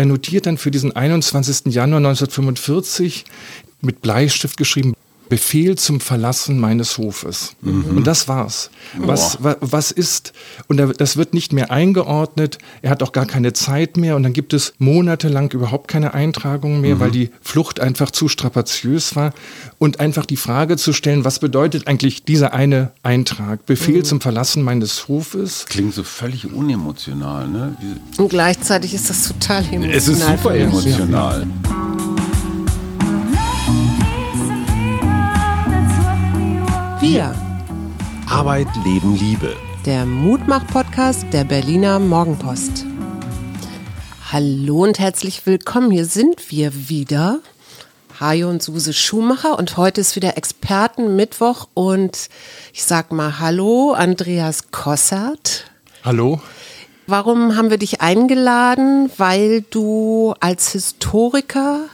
er notiert dann für diesen 21. Januar 1945 mit Bleistift geschrieben, Befehl zum Verlassen meines Hofes. Mhm. Und das war's. Was, was, was ist, und das wird nicht mehr eingeordnet, er hat auch gar keine Zeit mehr und dann gibt es monatelang überhaupt keine Eintragungen mehr, mhm. weil die Flucht einfach zu strapaziös war. Und einfach die Frage zu stellen, was bedeutet eigentlich dieser eine Eintrag? Befehl mhm. zum Verlassen meines Hofes. Klingt so völlig unemotional, ne? Und gleichzeitig ist das total emotional. Es ist super emotional. Ja. Wir. Arbeit, Leben, Liebe. Der Mutmach-Podcast der Berliner Morgenpost. Hallo und herzlich willkommen. Hier sind wir wieder. Hajo und Suse Schumacher und heute ist wieder Expertenmittwoch und ich sag mal Hallo, Andreas Kossert. Hallo. Warum haben wir dich eingeladen? Weil du als Historiker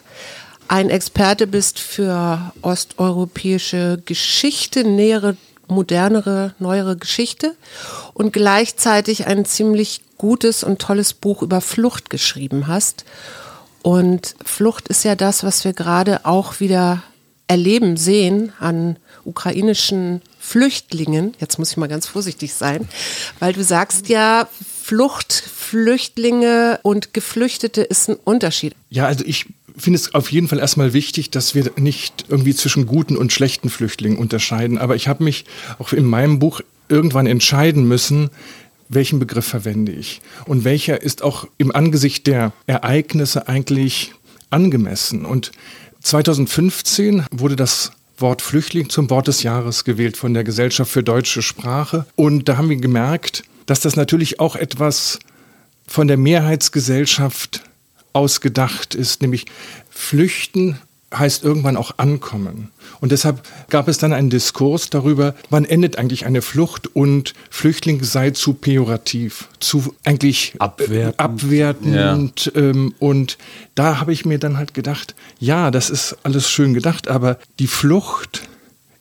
ein Experte bist für osteuropäische Geschichte, nähere, modernere, neuere Geschichte und gleichzeitig ein ziemlich gutes und tolles Buch über Flucht geschrieben hast. Und Flucht ist ja das, was wir gerade auch wieder erleben, sehen an ukrainischen Flüchtlingen. Jetzt muss ich mal ganz vorsichtig sein, weil du sagst ja, Flucht, Flüchtlinge und Geflüchtete ist ein Unterschied. Ja, also ich finde es auf jeden Fall erstmal wichtig, dass wir nicht irgendwie zwischen guten und schlechten Flüchtlingen unterscheiden. Aber ich habe mich auch in meinem Buch irgendwann entscheiden müssen, welchen Begriff verwende ich und welcher ist auch im Angesicht der Ereignisse eigentlich angemessen. Und 2015 wurde das Wort Flüchtling zum Wort des Jahres gewählt von der Gesellschaft für deutsche Sprache. Und da haben wir gemerkt, dass das natürlich auch etwas von der Mehrheitsgesellschaft ausgedacht ist, nämlich flüchten heißt irgendwann auch ankommen. Und deshalb gab es dann einen Diskurs darüber, wann endet eigentlich eine Flucht und Flüchtling sei zu pejorativ, zu eigentlich abwertend. abwertend ja. ähm, und da habe ich mir dann halt gedacht, ja, das ist alles schön gedacht, aber die Flucht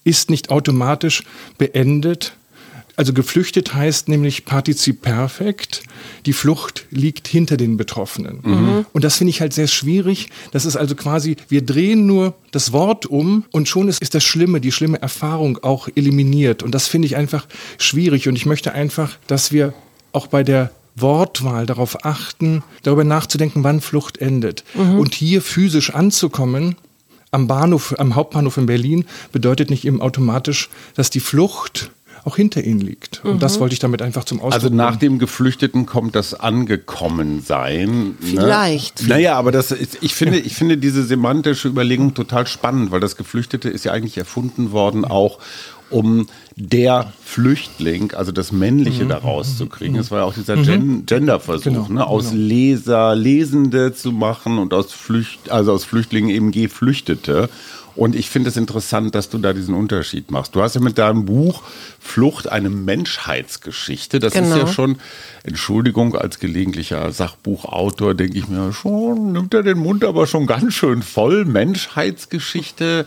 ist nicht automatisch beendet, also geflüchtet heißt nämlich Partizip Perfekt. Die Flucht liegt hinter den Betroffenen. Mhm. Und das finde ich halt sehr schwierig. Das ist also quasi, wir drehen nur das Wort um und schon ist, ist das Schlimme, die schlimme Erfahrung auch eliminiert. Und das finde ich einfach schwierig. Und ich möchte einfach, dass wir auch bei der Wortwahl darauf achten, darüber nachzudenken, wann Flucht endet. Mhm. Und hier physisch anzukommen, am Bahnhof, am Hauptbahnhof in Berlin, bedeutet nicht eben automatisch, dass die Flucht auch hinter ihnen liegt. Und mhm. das wollte ich damit einfach zum Ausdruck Also nach dem Geflüchteten kommt das Angekommensein. Ne? Vielleicht. Ne? Naja, aber das ist, ich finde, ich finde diese semantische Überlegung total spannend, weil das Geflüchtete ist ja eigentlich erfunden worden auch um der Flüchtling, also das Männliche mhm. da rauszukriegen. Es war ja auch dieser mhm. Genderversuch, genau, ne? aus genau. Leser Lesende zu machen und aus Flücht, also aus Flüchtlingen eben Geflüchtete. Und ich finde es interessant, dass du da diesen Unterschied machst. Du hast ja mit deinem Buch Flucht eine Menschheitsgeschichte. Das genau. ist ja genau. schon, Entschuldigung, als gelegentlicher Sachbuchautor denke ich mir schon, nimmt er den Mund aber schon ganz schön voll. Menschheitsgeschichte.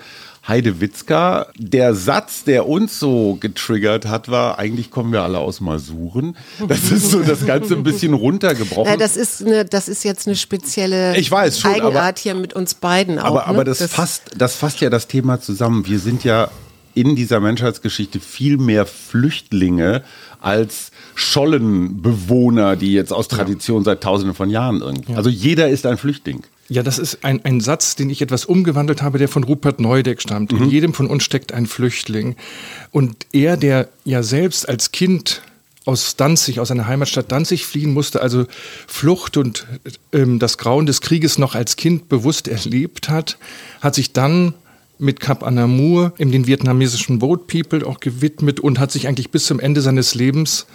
Heide Witzka. Der Satz, der uns so getriggert hat, war, eigentlich kommen wir alle aus Masuren. Das ist so das Ganze ein bisschen runtergebrochen. Ja, das, ist eine, das ist jetzt eine spezielle ich weiß schon, Eigenart aber, hier mit uns beiden auch. Aber, aber ne? das, das, fasst, das fasst ja das Thema zusammen. Wir sind ja in dieser Menschheitsgeschichte viel mehr Flüchtlinge als Schollenbewohner, die jetzt aus Tradition seit tausenden von Jahren irgendwie. Also jeder ist ein Flüchtling. Ja, das ist ein, ein Satz, den ich etwas umgewandelt habe, der von Rupert Neudeck stammt. Mhm. In jedem von uns steckt ein Flüchtling. Und er, der ja selbst als Kind aus Danzig, aus seiner Heimatstadt Danzig fliehen musste, also Flucht und ähm, das Grauen des Krieges noch als Kind bewusst erlebt hat, hat sich dann mit Cap Anamur in den vietnamesischen Boat People auch gewidmet und hat sich eigentlich bis zum Ende seines Lebens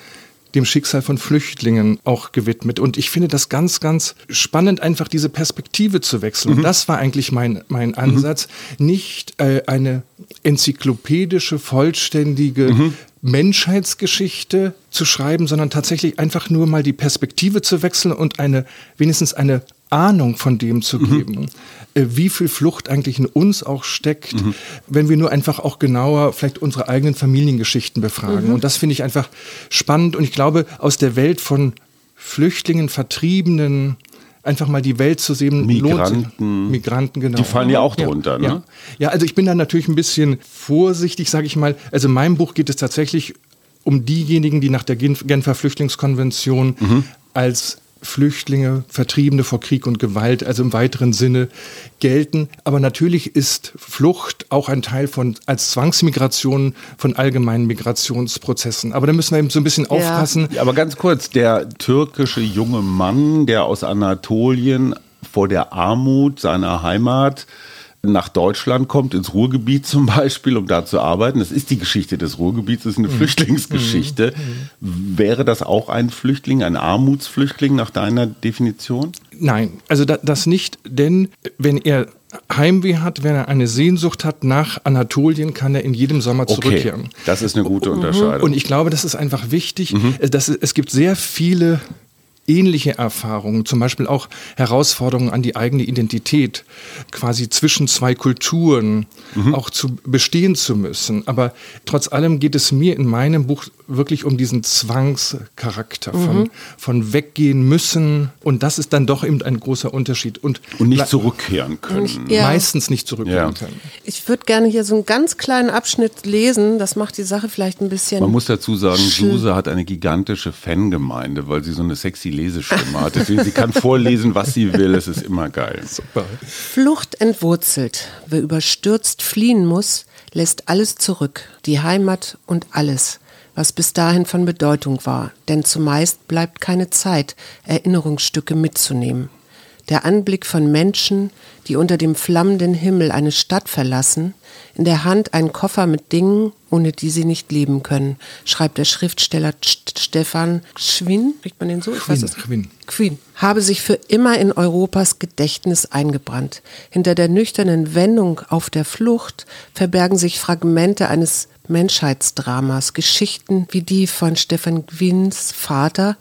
dem Schicksal von Flüchtlingen auch gewidmet. Und ich finde das ganz, ganz spannend, einfach diese Perspektive zu wechseln. Mhm. Das war eigentlich mein, mein mhm. Ansatz. Mhm. Nicht äh, eine enzyklopädische, vollständige mhm. Menschheitsgeschichte zu schreiben, sondern tatsächlich einfach nur mal die Perspektive zu wechseln und eine, wenigstens eine Ahnung von dem zu mhm. geben. Äh, wie viel Flucht eigentlich in uns auch steckt, mhm. wenn wir nur einfach auch genauer vielleicht unsere eigenen Familiengeschichten befragen. Mhm. Und das finde ich einfach spannend. Und ich glaube, aus der Welt von Flüchtlingen, Vertriebenen, einfach mal die Welt zu sehen. Migranten. Migranten, genau. Die fallen ja auch drunter, ja, ne? Ja. ja, also ich bin da natürlich ein bisschen vorsichtig, sage ich mal. Also in meinem Buch geht es tatsächlich um diejenigen, die nach der Genfer Flüchtlingskonvention mhm. als Flüchtlinge, Vertriebene vor Krieg und Gewalt, also im weiteren Sinne gelten. Aber natürlich ist Flucht auch ein Teil von, als Zwangsmigration von allgemeinen Migrationsprozessen. Aber da müssen wir eben so ein bisschen aufpassen. Ja, aber ganz kurz, der türkische junge Mann, der aus Anatolien vor der Armut seiner Heimat nach Deutschland kommt, ins Ruhrgebiet zum Beispiel, um da zu arbeiten. Das ist die Geschichte des Ruhrgebiets, das ist eine mhm. Flüchtlingsgeschichte. Mhm. Wäre das auch ein Flüchtling, ein Armutsflüchtling nach deiner Definition? Nein, also da, das nicht, denn wenn er Heimweh hat, wenn er eine Sehnsucht hat nach Anatolien, kann er in jedem Sommer zurückkehren. Okay, das ist eine gute Unterscheidung. Und ich glaube, das ist einfach wichtig. Mhm. Dass es gibt sehr viele ähnliche Erfahrungen, zum Beispiel auch Herausforderungen an die eigene Identität, quasi zwischen zwei Kulturen mhm. auch zu bestehen zu müssen. Aber trotz allem geht es mir in meinem Buch wirklich um diesen Zwangscharakter mhm. von, von weggehen müssen. Und das ist dann doch eben ein großer Unterschied. Und, und nicht zurückkehren können. Ja. Meistens nicht zurückkehren ja. können. Ich würde gerne hier so einen ganz kleinen Abschnitt lesen. Das macht die Sache vielleicht ein bisschen. Man muss dazu sagen, Suse hat eine gigantische Fangemeinde, weil sie so eine sexy Lesestimme hat. Deswegen, sie kann vorlesen, was sie will. Es ist immer geil. Super. Flucht entwurzelt. Wer überstürzt fliehen muss, lässt alles zurück. Die Heimat und alles was bis dahin von Bedeutung war, denn zumeist bleibt keine Zeit, Erinnerungsstücke mitzunehmen. Der Anblick von Menschen, die unter dem flammenden Himmel eine Stadt verlassen, in der Hand ein Koffer mit Dingen, ohne die sie nicht leben können, schreibt der Schriftsteller Stefan Schwinn, kriegt man den so? Ich weiß es. Quinn. Quinn. Habe sich für immer in Europas Gedächtnis eingebrannt. Hinter der nüchternen Wendung auf der Flucht verbergen sich Fragmente eines Menschheitsdramas, Geschichten wie die von Stefan Gwins Vater,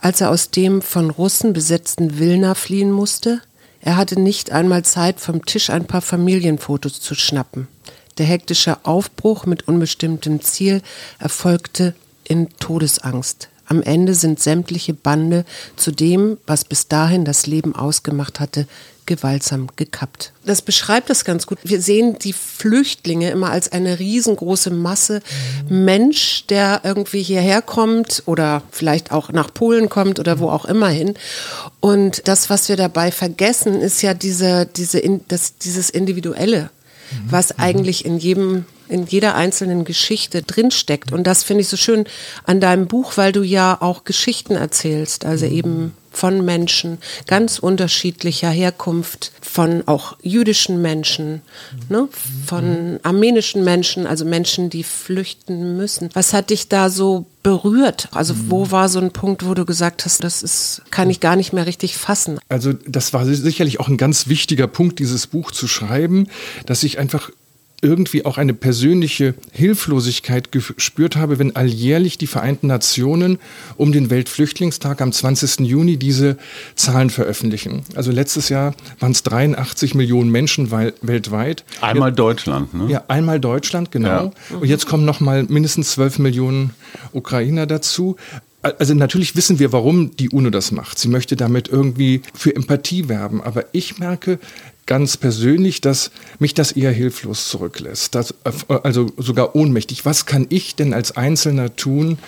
als er aus dem von Russen besetzten Wilna fliehen musste. Er hatte nicht einmal Zeit, vom Tisch ein paar Familienfotos zu schnappen. Der hektische Aufbruch mit unbestimmtem Ziel erfolgte in Todesangst. Am Ende sind sämtliche Bande zu dem, was bis dahin das Leben ausgemacht hatte, gewaltsam gekappt. Das beschreibt das ganz gut. Wir sehen die Flüchtlinge immer als eine riesengroße Masse Mensch, der irgendwie hierher kommt oder vielleicht auch nach Polen kommt oder wo auch immer hin. Und das, was wir dabei vergessen, ist ja diese, diese, das, dieses Individuelle, was eigentlich in jedem in jeder einzelnen Geschichte drinsteckt. Und das finde ich so schön an deinem Buch, weil du ja auch Geschichten erzählst, also eben von Menschen ganz unterschiedlicher Herkunft, von auch jüdischen Menschen, ne? von armenischen Menschen, also Menschen, die flüchten müssen. Was hat dich da so berührt? Also wo war so ein Punkt, wo du gesagt hast, das ist, kann ich gar nicht mehr richtig fassen? Also das war sicherlich auch ein ganz wichtiger Punkt, dieses Buch zu schreiben, dass ich einfach irgendwie auch eine persönliche Hilflosigkeit gespürt habe, wenn alljährlich die Vereinten Nationen um den Weltflüchtlingstag am 20. Juni diese Zahlen veröffentlichen. Also letztes Jahr waren es 83 Millionen Menschen weltweit. Einmal Deutschland, ne? Ja, einmal Deutschland, genau. Ja. Und jetzt kommen noch mal mindestens 12 Millionen Ukrainer dazu also natürlich wissen wir, warum die UNO das macht. Sie möchte damit irgendwie für Empathie werben. Aber ich merke, ganz persönlich, dass mich das eher hilflos zurücklässt, das, also sogar ohnmächtig. Was kann ich denn als Einzelner tun?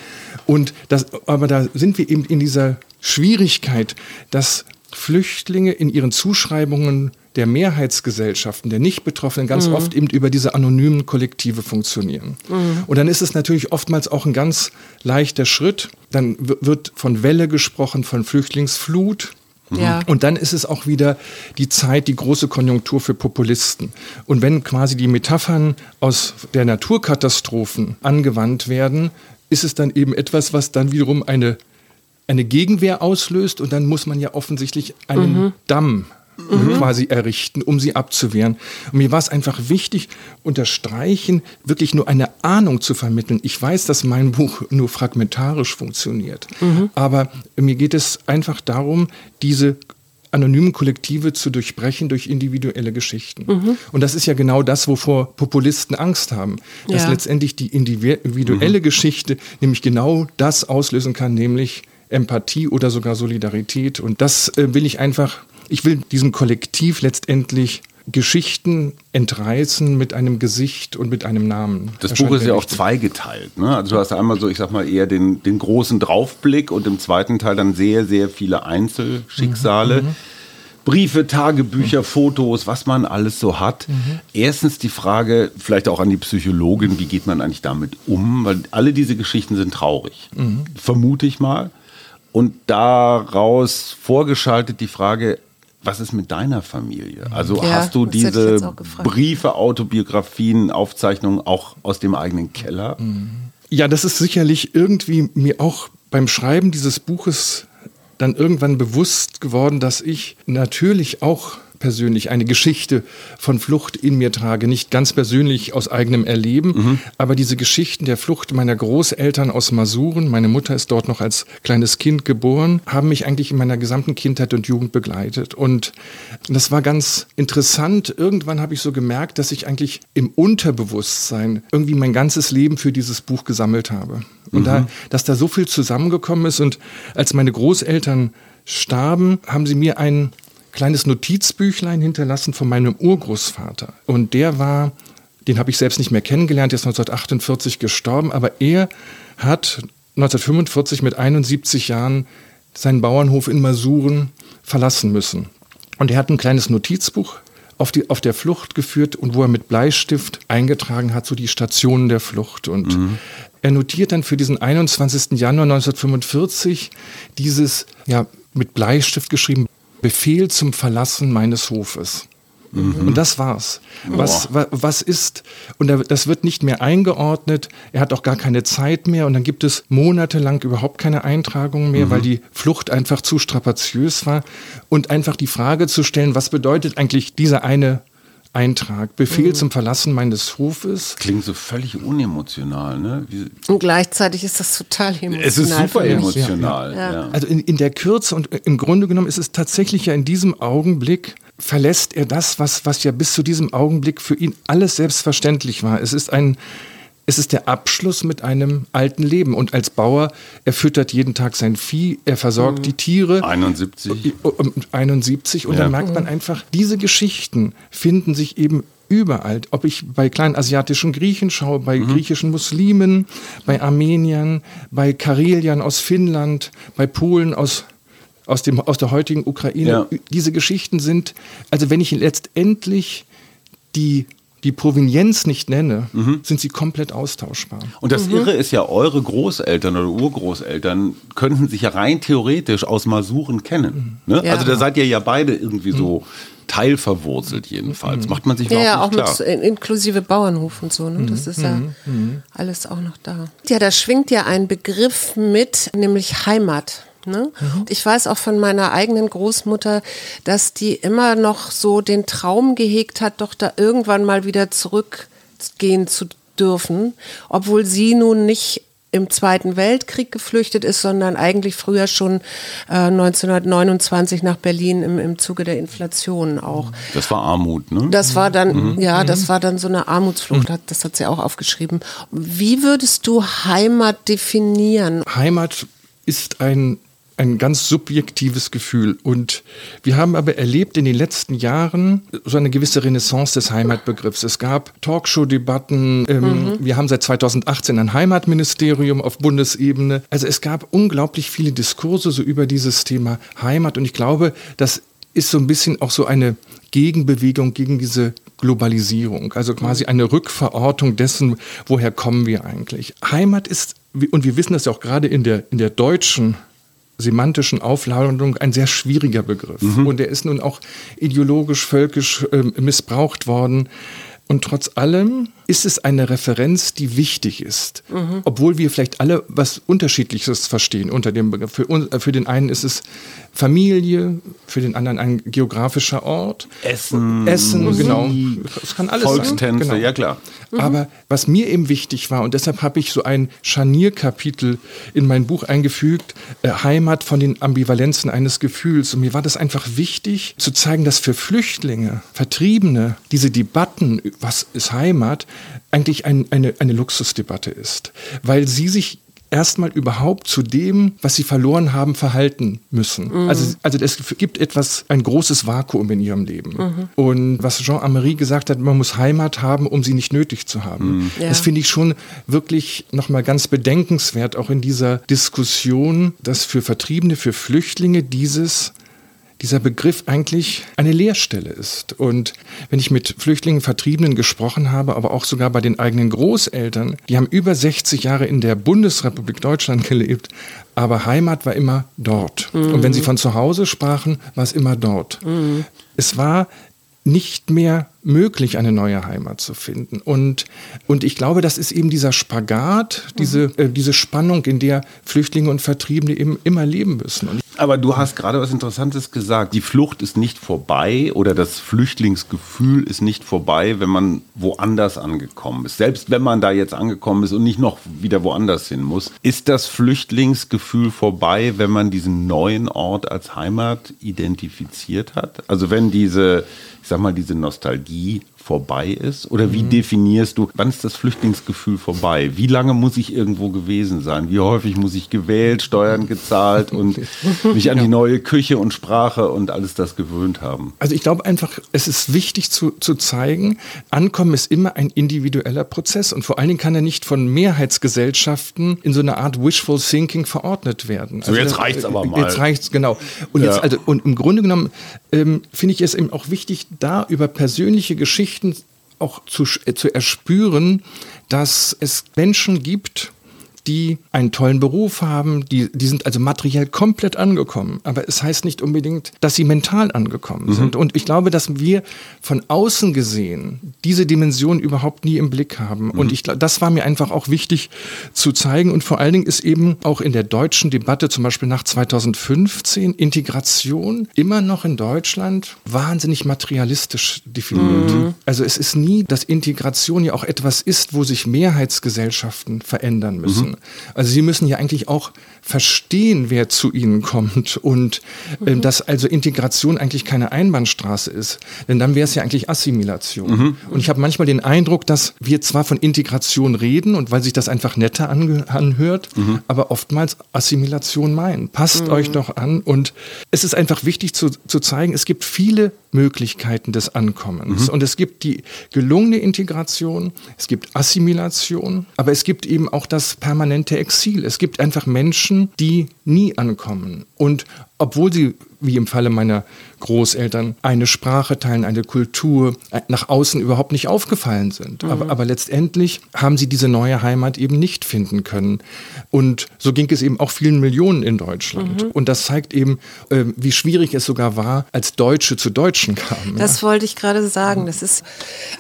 Und das, aber da sind wir eben in dieser Schwierigkeit, dass Flüchtlinge in ihren Zuschreibungen der Mehrheitsgesellschaften, der Nicht-Betroffenen, ganz mhm. oft eben über diese anonymen Kollektive funktionieren. Mhm. Und dann ist es natürlich oftmals auch ein ganz leichter Schritt. Dann wird von Welle gesprochen, von Flüchtlingsflut. Mhm. Ja. Und dann ist es auch wieder die Zeit, die große Konjunktur für Populisten. Und wenn quasi die Metaphern aus der Naturkatastrophen angewandt werden, ist es dann eben etwas, was dann wiederum eine, eine Gegenwehr auslöst und dann muss man ja offensichtlich einen mhm. Damm mhm. quasi errichten, um sie abzuwehren. Und mir war es einfach wichtig, unterstreichen, wirklich nur eine Ahnung zu vermitteln. Ich weiß, dass mein Buch nur fragmentarisch funktioniert, mhm. aber mir geht es einfach darum, diese anonymen Kollektive zu durchbrechen durch individuelle Geschichten. Mhm. Und das ist ja genau das, wovor Populisten Angst haben, dass ja. letztendlich die individuelle mhm. Geschichte nämlich genau das auslösen kann, nämlich Empathie oder sogar Solidarität. Und das äh, will ich einfach, ich will diesem Kollektiv letztendlich Geschichten entreißen mit einem Gesicht und mit einem Namen. Das Buch ist ja auch zweigeteilt. Ne? Also du hast einmal so, ich sag mal, eher den, den großen Draufblick und im zweiten Teil dann sehr, sehr viele Einzelschicksale. Mhm, mhm. Briefe, Tagebücher, mhm. Fotos, was man alles so hat. Mhm. Erstens die Frage, vielleicht auch an die Psychologin, wie geht man eigentlich damit um? Weil alle diese Geschichten sind traurig, mhm. vermute ich mal. Und daraus vorgeschaltet die Frage, was ist mit deiner Familie? Also ja, hast du diese Briefe, Autobiografien, Aufzeichnungen auch aus dem eigenen Keller? Ja, das ist sicherlich irgendwie mir auch beim Schreiben dieses Buches dann irgendwann bewusst geworden, dass ich natürlich auch persönlich eine Geschichte von Flucht in mir trage. Nicht ganz persönlich aus eigenem Erleben, mhm. aber diese Geschichten der Flucht meiner Großeltern aus Masuren, meine Mutter ist dort noch als kleines Kind geboren, haben mich eigentlich in meiner gesamten Kindheit und Jugend begleitet. Und das war ganz interessant. Irgendwann habe ich so gemerkt, dass ich eigentlich im Unterbewusstsein irgendwie mein ganzes Leben für dieses Buch gesammelt habe. Und mhm. da, dass da so viel zusammengekommen ist. Und als meine Großeltern starben, haben sie mir einen kleines Notizbüchlein hinterlassen von meinem Urgroßvater. Und der war, den habe ich selbst nicht mehr kennengelernt, der ist 1948 gestorben, aber er hat 1945 mit 71 Jahren seinen Bauernhof in Masuren verlassen müssen. Und er hat ein kleines Notizbuch auf, die, auf der Flucht geführt und wo er mit Bleistift eingetragen hat, so die Stationen der Flucht. Und mhm. er notiert dann für diesen 21. Januar 1945 dieses, ja, mit Bleistift geschrieben, Befehl zum Verlassen meines Hofes. Mhm. Und das war's. Was, was, was ist, und das wird nicht mehr eingeordnet, er hat auch gar keine Zeit mehr und dann gibt es monatelang überhaupt keine Eintragungen mehr, mhm. weil die Flucht einfach zu strapaziös war. Und einfach die Frage zu stellen, was bedeutet eigentlich dieser eine Eintrag, Befehl mhm. zum Verlassen meines Hofes. Klingt so völlig unemotional, ne? Wie und gleichzeitig ist das total emotional. Es ist super emotional. Ja, ja. Also in, in der Kürze und im Grunde genommen ist es tatsächlich ja in diesem Augenblick verlässt er das, was, was ja bis zu diesem Augenblick für ihn alles selbstverständlich war. Es ist ein es ist der Abschluss mit einem alten Leben. Und als Bauer, er füttert jeden Tag sein Vieh, er versorgt mhm. die Tiere. 71. 71. Und ja. dann merkt man einfach, diese Geschichten finden sich eben überall. Ob ich bei kleinen asiatischen Griechen schaue, bei mhm. griechischen Muslimen, bei Armeniern, bei Kareliern aus Finnland, bei Polen aus aus, dem, aus der heutigen Ukraine. Ja. Diese Geschichten sind, also wenn ich letztendlich die die Provenienz nicht nenne, mhm. sind sie komplett austauschbar. Und das mhm. Irre ist ja, eure Großeltern oder Urgroßeltern könnten sich ja rein theoretisch aus Masuren kennen. Mhm. Ne? Ja. Also da seid ihr ja beide irgendwie so mhm. teilverwurzelt jedenfalls. Mhm. Macht man sich ja, ja auch klar. Mit, inklusive Bauernhof und so. Ne? Das ist ja alles auch noch da. Ja, da schwingt ja ein Begriff mit, nämlich Heimat. Ne? Mhm. Ich weiß auch von meiner eigenen Großmutter, dass die immer noch so den Traum gehegt hat, doch da irgendwann mal wieder zurückgehen zu dürfen, obwohl sie nun nicht im Zweiten Weltkrieg geflüchtet ist, sondern eigentlich früher schon äh, 1929 nach Berlin im, im Zuge der Inflation auch. Das war Armut, ne? Das war dann, mhm. ja, das mhm. war dann so eine Armutsflucht, mhm. das hat sie auch aufgeschrieben. Wie würdest du Heimat definieren? Heimat ist ein ein ganz subjektives Gefühl. Und wir haben aber erlebt in den letzten Jahren so eine gewisse Renaissance des Heimatbegriffs. Es gab Talkshow-Debatten. Ähm, mhm. Wir haben seit 2018 ein Heimatministerium auf Bundesebene. Also es gab unglaublich viele Diskurse so über dieses Thema Heimat. Und ich glaube, das ist so ein bisschen auch so eine Gegenbewegung gegen diese Globalisierung, also quasi eine Rückverortung dessen, woher kommen wir eigentlich. Heimat ist, und wir wissen das ja auch gerade in der, in der deutschen semantischen Aufladung ein sehr schwieriger Begriff. Mhm. Und er ist nun auch ideologisch, völkisch äh, missbraucht worden. Und trotz allem ist es eine Referenz, die wichtig ist. Mhm. Obwohl wir vielleicht alle was Unterschiedliches verstehen unter dem Begriff. Für, äh, für, den einen ist es Familie, für den anderen ein geografischer Ort. Essen. Essen, Musik, genau. Das kann alles Volkstänze, sein. Genau. ja klar. Mhm. Aber was mir eben wichtig war, und deshalb habe ich so ein Scharnierkapitel in mein Buch eingefügt, äh, Heimat von den Ambivalenzen eines Gefühls. Und mir war das einfach wichtig, zu zeigen, dass für Flüchtlinge, Vertriebene, diese Debatten, was ist Heimat, eigentlich ein, eine, eine Luxusdebatte ist, weil sie sich erstmal überhaupt zu dem, was sie verloren haben, verhalten müssen. Mhm. Also, also es gibt etwas, ein großes Vakuum in ihrem Leben. Mhm. Und was Jean Amery gesagt hat, man muss Heimat haben, um sie nicht nötig zu haben. Mhm. Ja. Das finde ich schon wirklich nochmal ganz bedenkenswert, auch in dieser Diskussion, dass für Vertriebene, für Flüchtlinge dieses dieser Begriff eigentlich eine Leerstelle ist. Und wenn ich mit Flüchtlingen, Vertriebenen gesprochen habe, aber auch sogar bei den eigenen Großeltern, die haben über 60 Jahre in der Bundesrepublik Deutschland gelebt, aber Heimat war immer dort. Mhm. Und wenn sie von zu Hause sprachen, war es immer dort. Mhm. Es war nicht mehr möglich, eine neue Heimat zu finden. Und, und ich glaube, das ist eben dieser Spagat, diese, mhm. äh, diese Spannung, in der Flüchtlinge und Vertriebene eben immer leben müssen. Und aber du hast gerade was Interessantes gesagt. Die Flucht ist nicht vorbei oder das Flüchtlingsgefühl ist nicht vorbei, wenn man woanders angekommen ist. Selbst wenn man da jetzt angekommen ist und nicht noch wieder woanders hin muss. Ist das Flüchtlingsgefühl vorbei, wenn man diesen neuen Ort als Heimat identifiziert hat? Also wenn diese, ich sag mal, diese Nostalgie い。Vorbei ist? Oder wie mhm. definierst du, wann ist das Flüchtlingsgefühl vorbei? Wie lange muss ich irgendwo gewesen sein? Wie häufig muss ich gewählt, Steuern gezahlt und mich an die neue Küche und Sprache und alles das gewöhnt haben? Also ich glaube einfach, es ist wichtig zu, zu zeigen, Ankommen ist immer ein individueller Prozess und vor allen Dingen kann er nicht von Mehrheitsgesellschaften in so eine Art Wishful Thinking verordnet werden. So, also jetzt reicht es aber mal. Jetzt reicht es, genau. Und, ja. jetzt, also, und im Grunde genommen ähm, finde ich es eben auch wichtig, da über persönliche Geschichten Geschichten auch zu, äh, zu erspüren, dass es Menschen gibt, die einen tollen Beruf haben, die, die sind also materiell komplett angekommen. Aber es heißt nicht unbedingt, dass sie mental angekommen mhm. sind. Und ich glaube, dass wir von außen gesehen diese Dimension überhaupt nie im Blick haben. Mhm. Und ich glaube, das war mir einfach auch wichtig zu zeigen. Und vor allen Dingen ist eben auch in der deutschen Debatte, zum Beispiel nach 2015, Integration immer noch in Deutschland wahnsinnig materialistisch definiert. Mhm. Also es ist nie, dass Integration ja auch etwas ist, wo sich Mehrheitsgesellschaften verändern müssen. Also sie müssen ja eigentlich auch verstehen, wer zu ihnen kommt und äh, mhm. dass also Integration eigentlich keine Einbahnstraße ist. Denn dann wäre es ja eigentlich Assimilation. Mhm. Und ich habe manchmal den Eindruck, dass wir zwar von Integration reden und weil sich das einfach netter anhört, mhm. aber oftmals Assimilation meinen. Passt mhm. euch doch an. Und es ist einfach wichtig zu, zu zeigen, es gibt viele Möglichkeiten des Ankommens. Mhm. Und es gibt die gelungene Integration, es gibt Assimilation, aber es gibt eben auch das permanente Exil. Es gibt einfach Menschen, die nie ankommen. Und obwohl sie wie im Falle meiner Großeltern, eine Sprache teilen, eine Kultur äh, nach außen überhaupt nicht aufgefallen sind. Mhm. Aber, aber letztendlich haben sie diese neue Heimat eben nicht finden können. Und so ging es eben auch vielen Millionen in Deutschland. Mhm. Und das zeigt eben, äh, wie schwierig es sogar war, als Deutsche zu Deutschen kamen. Das ja. wollte ich gerade sagen. Das ist,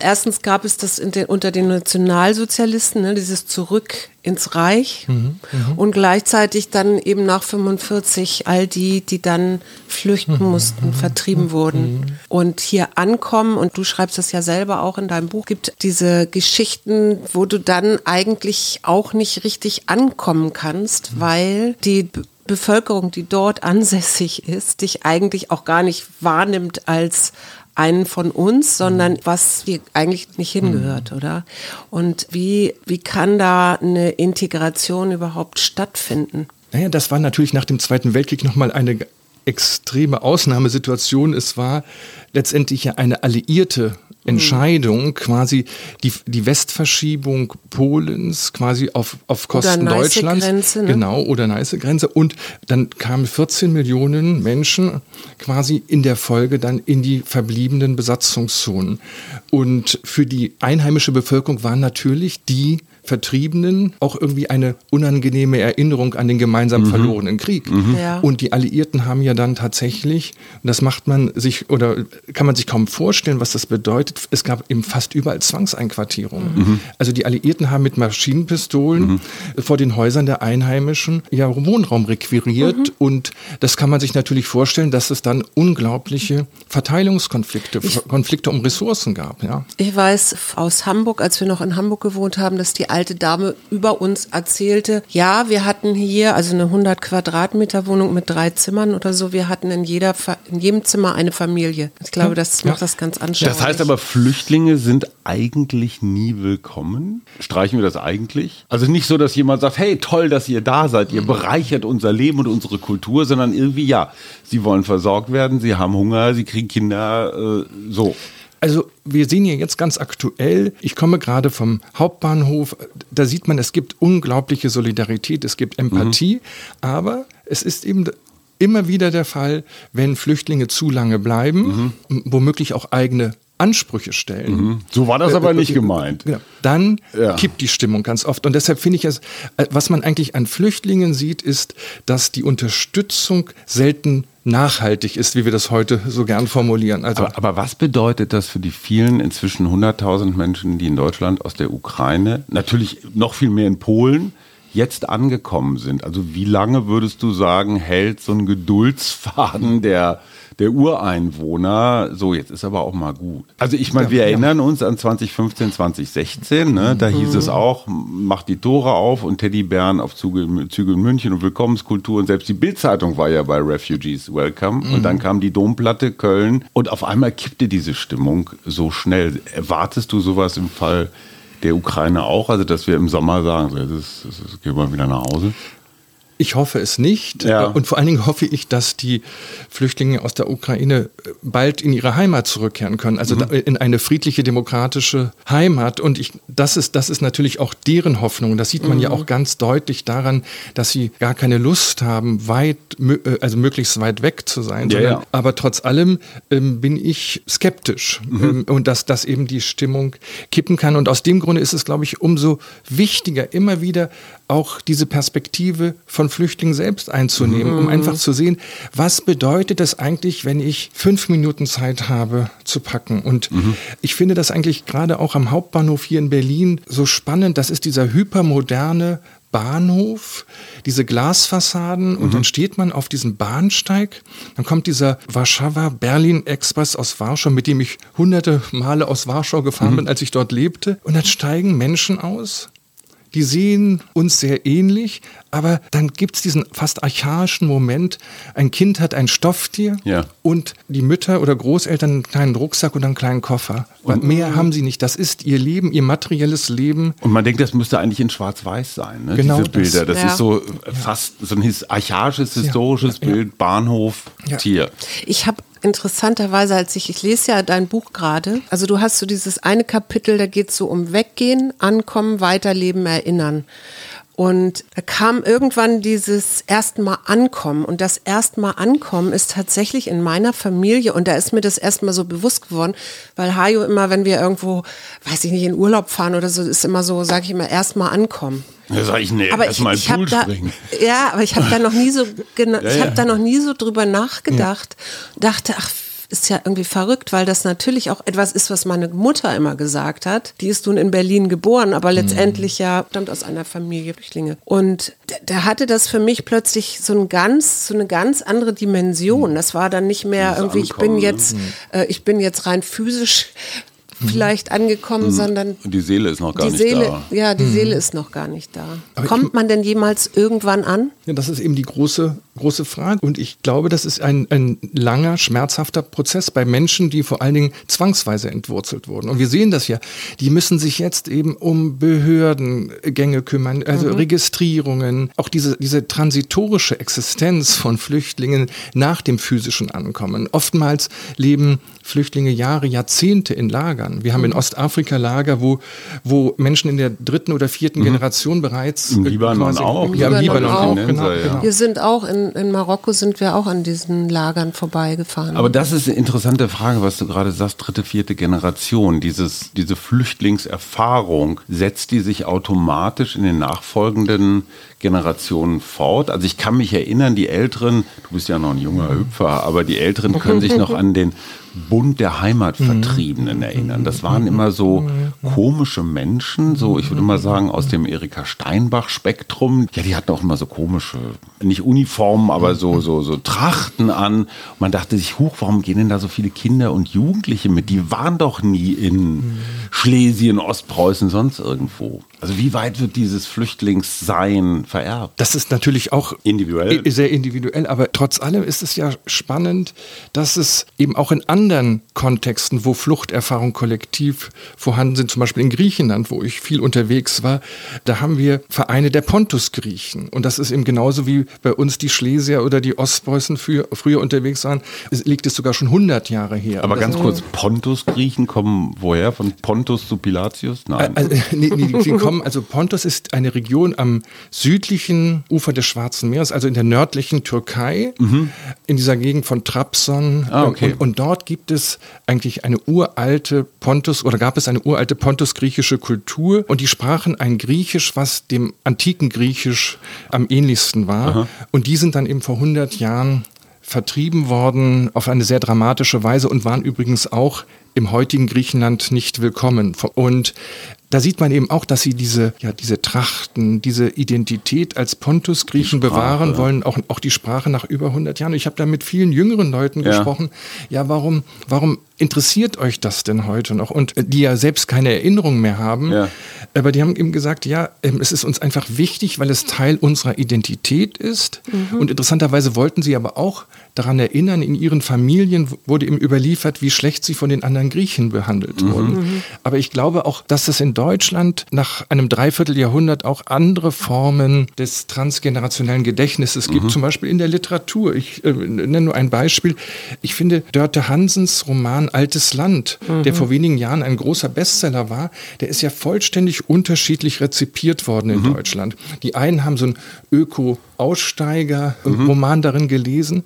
erstens gab es das den, unter den Nationalsozialisten, ne, dieses Zurück ins Reich mhm, mhm. und gleichzeitig dann eben nach 45 all die, die dann flüchten mhm. mussten, vertrieben wurden und hier ankommen. Und du schreibst das ja selber auch in deinem Buch. Gibt diese Geschichten, wo du dann eigentlich auch nicht richtig ankommen kannst, weil die Bevölkerung, die dort ansässig ist, dich eigentlich auch gar nicht wahrnimmt als einen von uns, sondern was hier eigentlich nicht hingehört, oder? Und wie, wie kann da eine Integration überhaupt stattfinden? Naja, das war natürlich nach dem Zweiten Weltkrieg nochmal eine extreme Ausnahmesituation. Es war letztendlich ja eine alliierte Entscheidung, quasi die, die Westverschiebung Polens quasi auf, auf Kosten oder Deutschlands. Grenze, ne? Genau, oder Neiße Grenze. Und dann kamen 14 Millionen Menschen quasi in der Folge dann in die verbliebenen Besatzungszonen. Und für die einheimische Bevölkerung waren natürlich die Vertriebenen auch irgendwie eine unangenehme Erinnerung an den gemeinsam mhm. verlorenen Krieg. Mhm. Ja. Und die Alliierten haben ja dann tatsächlich, und das macht man sich oder kann man sich kaum vorstellen, was das bedeutet, es gab eben fast überall Zwangseinquartierungen. Mhm. Also die Alliierten haben mit Maschinenpistolen mhm. vor den Häusern der Einheimischen ja Wohnraum requiriert mhm. und das kann man sich natürlich vorstellen, dass es dann unglaubliche Verteilungskonflikte, ich, Konflikte um Ressourcen gab. Ja. Ich weiß aus Hamburg, als wir noch in Hamburg gewohnt haben, dass die alte Dame über uns erzählte, ja, wir hatten hier also eine 100 Quadratmeter Wohnung mit drei Zimmern oder so. Wir hatten in, jeder, in jedem Zimmer eine Familie. Ich glaube, das macht das ganz anschaulich. Das heißt aber, Flüchtlinge sind eigentlich nie willkommen. Streichen wir das eigentlich? Also nicht so, dass jemand sagt, hey, toll, dass ihr da seid. Ihr bereichert unser Leben und unsere Kultur, sondern irgendwie, ja, sie wollen versorgt werden, sie haben Hunger, sie kriegen Kinder, äh, so. Also wir sehen hier jetzt ganz aktuell, ich komme gerade vom Hauptbahnhof, da sieht man, es gibt unglaubliche Solidarität, es gibt Empathie, mhm. aber es ist eben immer wieder der Fall, wenn Flüchtlinge zu lange bleiben, mhm. womöglich auch eigene Ansprüche stellen. Mhm. So war das aber nicht gemeint. Genau. Dann ja. kippt die Stimmung ganz oft. Und deshalb finde ich es, was man eigentlich an Flüchtlingen sieht, ist, dass die Unterstützung selten nachhaltig ist, wie wir das heute so gern formulieren. Also aber, aber was bedeutet das für die vielen inzwischen 100.000 Menschen, die in Deutschland aus der Ukraine, natürlich noch viel mehr in Polen, jetzt angekommen sind? Also wie lange würdest du sagen, hält so ein Geduldsfaden der der Ureinwohner, so jetzt ist aber auch mal gut. Also ich meine, wir ja, erinnern uns an 2015, 2016, ne? da mhm. hieß es auch, macht die Tore auf und Teddybären auf Züge, Züge in München und Willkommenskultur und selbst die Bildzeitung war ja bei Refugees Welcome mhm. und dann kam die Domplatte Köln und auf einmal kippte diese Stimmung so schnell. Erwartest du sowas im Fall der Ukraine auch, also dass wir im Sommer sagen, das, ist, das ist, gehen wir wieder nach Hause? Ich hoffe es nicht. Ja. Und vor allen Dingen hoffe ich, dass die Flüchtlinge aus der Ukraine bald in ihre Heimat zurückkehren können, also mhm. in eine friedliche, demokratische Heimat. Und ich, das, ist, das ist natürlich auch deren Hoffnung. Das sieht man mhm. ja auch ganz deutlich daran, dass sie gar keine Lust haben, weit, äh, also möglichst weit weg zu sein. Ja, sondern, ja. Aber trotz allem ähm, bin ich skeptisch mhm. ähm, und dass das eben die Stimmung kippen kann. Und aus dem Grunde ist es, glaube ich, umso wichtiger, immer wieder auch diese Perspektive von Flüchtlingen selbst einzunehmen, mhm. um einfach zu sehen, was bedeutet das eigentlich, wenn ich fünf Minuten Zeit habe zu packen. Und mhm. ich finde das eigentlich gerade auch am Hauptbahnhof hier in Berlin so spannend. Das ist dieser hypermoderne Bahnhof, diese Glasfassaden und mhm. dann steht man auf diesem Bahnsteig, dann kommt dieser Warschauer-Berlin-Express aus Warschau, mit dem ich hunderte Male aus Warschau gefahren mhm. bin, als ich dort lebte und dann steigen Menschen aus die sehen uns sehr ähnlich, aber dann gibt es diesen fast archaischen Moment, ein Kind hat ein Stofftier ja. und die Mütter oder Großeltern einen kleinen Rucksack und einen kleinen Koffer. Und mehr haben sie nicht. Das ist ihr Leben, ihr materielles Leben. Und man denkt, das müsste eigentlich in Schwarz-Weiß sein, ne? genau diese Bilder. Das, das ja. ist so fast so ein archaisches, historisches ja. Bild, Bahnhof, Tier. Ich habe interessanterweise, als ich, ich lese ja dein Buch gerade, also du hast so dieses eine Kapitel, da geht es so um Weggehen, Ankommen, Weiterleben, Erinnern. Und da kam irgendwann dieses erstmal Ankommen. Und das erstmal Ankommen ist tatsächlich in meiner Familie. Und da ist mir das erstmal so bewusst geworden, weil Hajo immer, wenn wir irgendwo, weiß ich nicht, in Urlaub fahren oder so, ist immer so, sage ich immer, erstmal ankommen. Da sag ich, nee, erstmal ich, ich Pool da, springen. Ja, aber ich habe da noch nie so, genau, ja, ich habe ja. da noch nie so drüber nachgedacht. Ja. Dachte, ach, ist ja irgendwie verrückt, weil das natürlich auch etwas ist, was meine Mutter immer gesagt hat. Die ist nun in Berlin geboren, aber mhm. letztendlich ja stammt aus einer Familie Flüchtlinge. Und da hatte das für mich plötzlich so ein ganz, so eine ganz andere Dimension. Das war dann nicht mehr irgendwie, ich bin jetzt, ne? äh, ich bin jetzt rein physisch Mhm. Vielleicht angekommen, mhm. sondern die Seele ist noch gar nicht Seele, da. Ja, die mhm. Seele ist noch gar nicht da. Aber Kommt man denn jemals irgendwann an? Ja, das ist eben die große, große Frage. Und ich glaube, das ist ein, ein langer, schmerzhafter Prozess bei Menschen, die vor allen Dingen zwangsweise entwurzelt wurden. Und wir sehen das ja. Die müssen sich jetzt eben um Behördengänge kümmern, also mhm. Registrierungen, auch diese, diese transitorische Existenz von Flüchtlingen nach dem physischen Ankommen. Oftmals leben Flüchtlinge Jahre, Jahrzehnte in Lagern. Wir haben in mhm. Ostafrika Lager, wo, wo Menschen in der dritten oder vierten mhm. Generation bereits. Im Libanon auch. Ja, im Libanon auch. Genau, genau. Wir sind auch in, in Marokko sind wir auch an diesen Lagern vorbeigefahren. Aber das ist eine interessante Frage, was du gerade sagst, dritte, vierte Generation. Dieses, diese Flüchtlingserfahrung, setzt die sich automatisch in den nachfolgenden Generationen fort. Also ich kann mich erinnern, die Älteren, du bist ja noch ein junger Hüpfer, aber die Älteren können sich noch an den Bund der Heimatvertriebenen erinnern. Das waren immer so komische Menschen, so ich würde mal sagen aus dem Erika Steinbach Spektrum. Ja, die hatten auch immer so komische, nicht Uniformen, aber so so so Trachten an. man dachte sich, huch, warum gehen denn da so viele Kinder und Jugendliche mit? Die waren doch nie in Schlesien, Ostpreußen, sonst irgendwo. Also wie weit wird dieses Flüchtlingssein vererbt? Das ist natürlich auch individuell. sehr individuell, aber trotz allem ist es ja spannend, dass es eben auch in anderen Kontexten, wo Fluchterfahrungen kollektiv vorhanden sind, zum Beispiel in Griechenland, wo ich viel unterwegs war, da haben wir Vereine der Pontusgriechen. Und das ist eben genauso wie bei uns die Schlesier oder die Ostpreußen früher, früher unterwegs waren, es liegt es sogar schon 100 Jahre her. Aber ganz kurz, Pontusgriechen kommen woher? Von Pontus zu Pilatius? Nein. Also, nee, nee, kommen, also Pontus ist eine Region am südlichen Ufer des Schwarzen Meeres, also in der nördlichen Türkei, mhm. in dieser Gegend von Trabzon. Ah, okay. und, und, dort gibt es eigentlich eine uralte Pontus oder gab es eine uralte pontus-griechische Kultur und die sprachen ein Griechisch, was dem antiken Griechisch am ähnlichsten war. Aha. Und die sind dann eben vor 100 Jahren vertrieben worden auf eine sehr dramatische Weise und waren übrigens auch im heutigen Griechenland nicht willkommen. Und da sieht man eben auch, dass sie diese, ja, diese Trachten, diese Identität als Pontus-Griechen bewahren wollen, auch, auch die Sprache nach über 100 Jahren. Ich habe da mit vielen jüngeren Leuten ja. gesprochen. Ja, warum, warum interessiert euch das denn heute noch? Und die ja selbst keine Erinnerung mehr haben. Ja. Aber die haben eben gesagt, ja, ähm, es ist uns einfach wichtig, weil es Teil unserer Identität ist. Mhm. Und interessanterweise wollten sie aber auch daran erinnern, in ihren Familien wurde eben überliefert, wie schlecht sie von den anderen Griechen behandelt mhm. wurden. Mhm. Aber ich glaube auch, dass es in Deutschland nach einem Dreivierteljahrhundert auch andere Formen des transgenerationellen Gedächtnisses gibt, mhm. zum Beispiel in der Literatur. Ich äh, nenne nur ein Beispiel. Ich finde Dörte Hansens Roman Altes Land, mhm. der vor wenigen Jahren ein großer Bestseller war, der ist ja vollständig unterschiedlich rezipiert worden in mhm. Deutschland. Die einen haben so einen Öko-Aussteiger-Roman darin gelesen.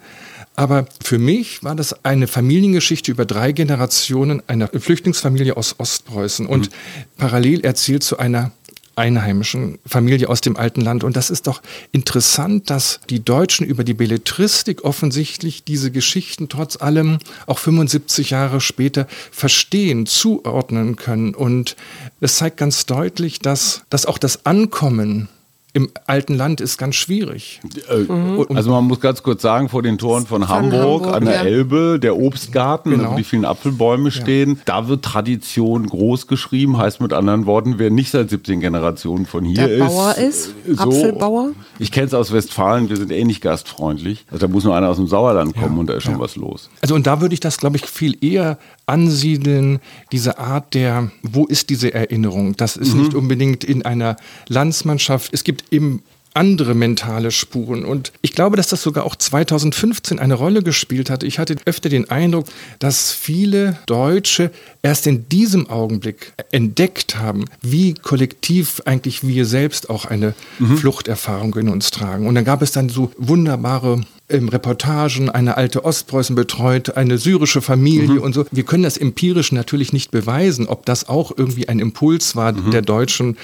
Aber für mich war das eine Familiengeschichte über drei Generationen einer Flüchtlingsfamilie aus Ostpreußen und mhm. parallel erzählt zu einer einheimischen Familie aus dem alten Land. Und das ist doch interessant, dass die Deutschen über die Belletristik offensichtlich diese Geschichten trotz allem auch 75 Jahre später verstehen, zuordnen können. Und es zeigt ganz deutlich, dass, dass auch das Ankommen im alten Land ist ganz schwierig. Mhm. Also man muss ganz kurz sagen, vor den Toren von, von Hamburg, Hamburg, an der ja. Elbe, der Obstgarten, genau. wo die vielen Apfelbäume stehen, ja. da wird Tradition groß geschrieben, heißt mit anderen Worten, wer nicht seit 17 Generationen von hier der ist. Bauer ist, so, Apfelbauer. Ich kenne es aus Westfalen, wir sind ähnlich gastfreundlich. Also da muss nur einer aus dem Sauerland kommen ja. und da ist schon was los. Also und da würde ich das, glaube ich, viel eher ansiedeln, diese Art der, wo ist diese Erinnerung? Das ist mhm. nicht unbedingt in einer Landsmannschaft. Es gibt eben andere mentale Spuren. Und ich glaube, dass das sogar auch 2015 eine Rolle gespielt hat. Ich hatte öfter den Eindruck, dass viele Deutsche erst in diesem Augenblick entdeckt haben, wie kollektiv eigentlich wir selbst auch eine mhm. Fluchterfahrung in uns tragen. Und dann gab es dann so wunderbare im Reportagen eine alte Ostpreußen betreut, eine syrische Familie mhm. und so. Wir können das empirisch natürlich nicht beweisen, ob das auch irgendwie ein Impuls war, mhm. der Deutschen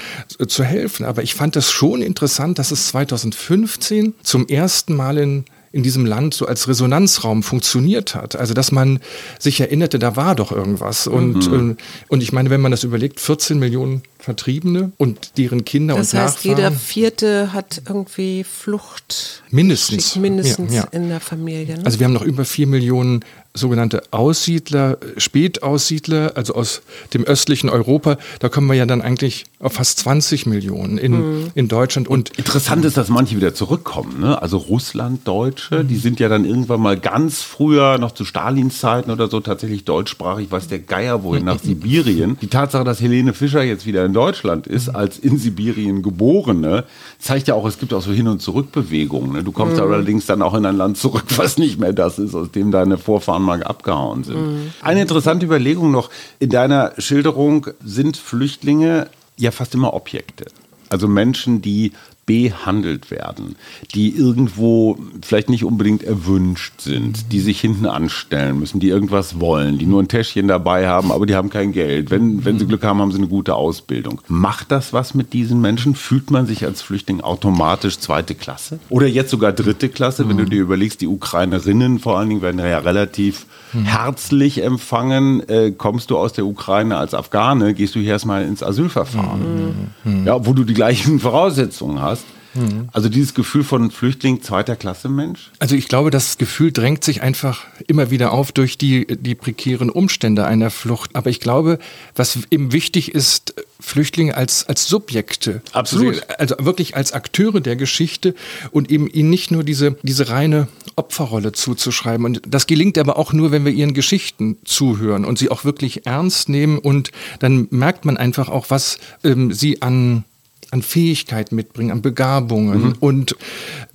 zu helfen. Aber ich fand das schon interessant, dass es 2015 zum ersten Mal in in diesem Land so als Resonanzraum funktioniert hat. Also dass man sich erinnerte, da war doch irgendwas. Und, mhm. Äh, und ich meine, wenn man das überlegt, 14 Millionen Vertriebene und deren Kinder das und heißt, Nachfahren. jeder Vierte hat irgendwie Flucht. Mindestens. Mindestens ja, ja. in der Familie. Ne? Also wir haben noch über vier Millionen sogenannte Aussiedler, Spätaussiedler, also aus dem östlichen Europa, da kommen wir ja dann eigentlich auf fast 20 Millionen in, mhm. in Deutschland. Und Interessant ist, dass manche wieder zurückkommen. Ne? Also Russlanddeutsche, mhm. die sind ja dann irgendwann mal ganz früher, noch zu Stalins Zeiten oder so, tatsächlich deutschsprachig, weiß der Geier wohin, nach Sibirien. Die Tatsache, dass Helene Fischer jetzt wieder in Deutschland ist, mhm. als in Sibirien geborene, zeigt ja auch, es gibt auch so Hin- und Zurückbewegungen. Ne? Du kommst mhm. allerdings dann auch in ein Land zurück, was nicht mehr das ist, aus dem deine Vorfahren mal abgehauen sind. Mhm. Eine interessante Überlegung noch. In deiner Schilderung sind Flüchtlinge ja fast immer Objekte. Also Menschen, die behandelt werden, die irgendwo vielleicht nicht unbedingt erwünscht sind, die sich hinten anstellen müssen, die irgendwas wollen, die nur ein Täschchen dabei haben, aber die haben kein Geld. Wenn, wenn sie Glück haben, haben sie eine gute Ausbildung. Macht das was mit diesen Menschen? Fühlt man sich als Flüchtling automatisch zweite Klasse? Oder jetzt sogar dritte Klasse, wenn du dir überlegst, die Ukrainerinnen vor allen Dingen werden ja relativ herzlich empfangen. Äh, kommst du aus der Ukraine als Afghane, gehst du hier erstmal ins Asylverfahren. Mhm. Ja, wo du die gleichen Voraussetzungen hast. Mhm. Also dieses Gefühl von Flüchtling zweiter Klasse Mensch? Also ich glaube, das Gefühl drängt sich einfach immer wieder auf durch die, die prekären Umstände einer Flucht. Aber ich glaube, was eben wichtig ist, Flüchtlinge als, als Subjekte. Absolut. Also, also wirklich als Akteure der Geschichte und eben ihnen nicht nur diese, diese reine Opferrolle zuzuschreiben. Und das gelingt aber auch nur, wenn wir ihren Geschichten zuhören und sie auch wirklich ernst nehmen. Und dann merkt man einfach auch, was ähm, sie an an Fähigkeiten mitbringen, an Begabungen mhm. und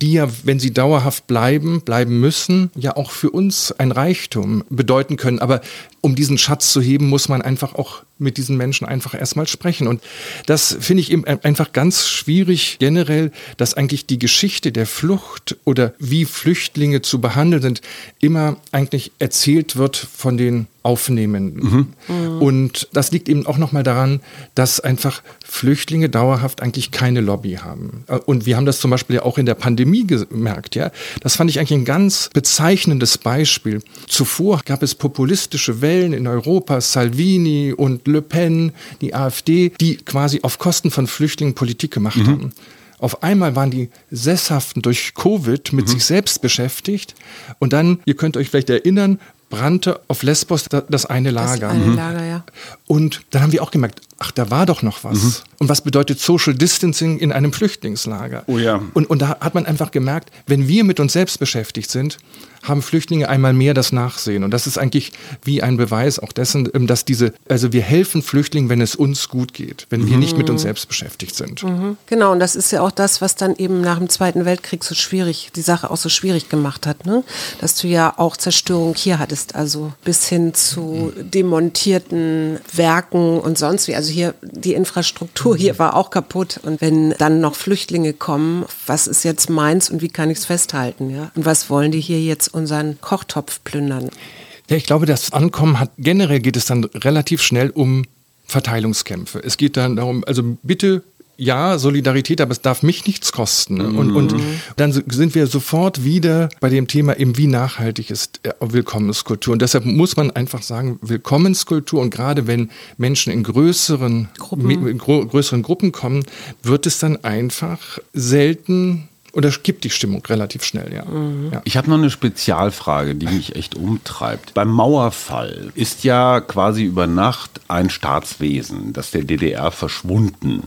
die ja, wenn sie dauerhaft bleiben, bleiben müssen, ja auch für uns ein Reichtum bedeuten können. Aber um diesen Schatz zu heben, muss man einfach auch mit diesen Menschen einfach erstmal sprechen. Und das finde ich eben einfach ganz schwierig generell, dass eigentlich die Geschichte der Flucht oder wie Flüchtlinge zu behandeln sind, immer eigentlich erzählt wird von den Aufnehmenden. Mhm. Und das liegt eben auch nochmal daran, dass einfach Flüchtlinge dauerhaft eigentlich keine Lobby haben. Und wir haben das zum Beispiel ja auch in der Pandemie gemerkt. Ja, das fand ich eigentlich ein ganz bezeichnendes Beispiel. Zuvor gab es populistische Wellen Wellen in Europa, Salvini und Le Pen, die AfD, die quasi auf Kosten von Flüchtlingen Politik gemacht mhm. haben. Auf einmal waren die Sesshaften durch Covid mit mhm. sich selbst beschäftigt. Und dann, ihr könnt euch vielleicht erinnern, brannte auf Lesbos das eine Lager. Das eine mhm. Lager ja. Und dann haben wir auch gemerkt, ach, da war doch noch was. Mhm. Und was bedeutet Social Distancing in einem Flüchtlingslager? Oh ja. Und, und da hat man einfach gemerkt, wenn wir mit uns selbst beschäftigt sind, haben Flüchtlinge einmal mehr das Nachsehen. Und das ist eigentlich wie ein Beweis auch dessen, ähm, dass diese, also wir helfen Flüchtlingen, wenn es uns gut geht, wenn wir mhm. nicht mit uns selbst beschäftigt sind. Mhm. Genau, und das ist ja auch das, was dann eben nach dem Zweiten Weltkrieg so schwierig, die Sache auch so schwierig gemacht hat, ne? Dass du ja auch Zerstörung hier hattest, also bis hin zu demontierten Werken und sonst wie. Also hier die Infrastruktur hier war auch kaputt. Und wenn dann noch Flüchtlinge kommen, was ist jetzt meins und wie kann ich es festhalten? Ja? Und was wollen die hier jetzt unseren Kochtopf plündern. Ja, ich glaube, das Ankommen hat generell geht es dann relativ schnell um Verteilungskämpfe. Es geht dann darum, also bitte ja, Solidarität, aber es darf mich nichts kosten. Mhm. Und, und dann sind wir sofort wieder bei dem Thema, eben wie nachhaltig ist äh, Willkommenskultur. Und deshalb muss man einfach sagen, Willkommenskultur und gerade wenn Menschen in größeren Gruppen, in größeren Gruppen kommen, wird es dann einfach selten oder kippt die Stimmung relativ schnell, ja. Mhm. ja. Ich habe noch eine Spezialfrage, die mich echt umtreibt. Beim Mauerfall ist ja quasi über Nacht ein Staatswesen, das der DDR verschwunden.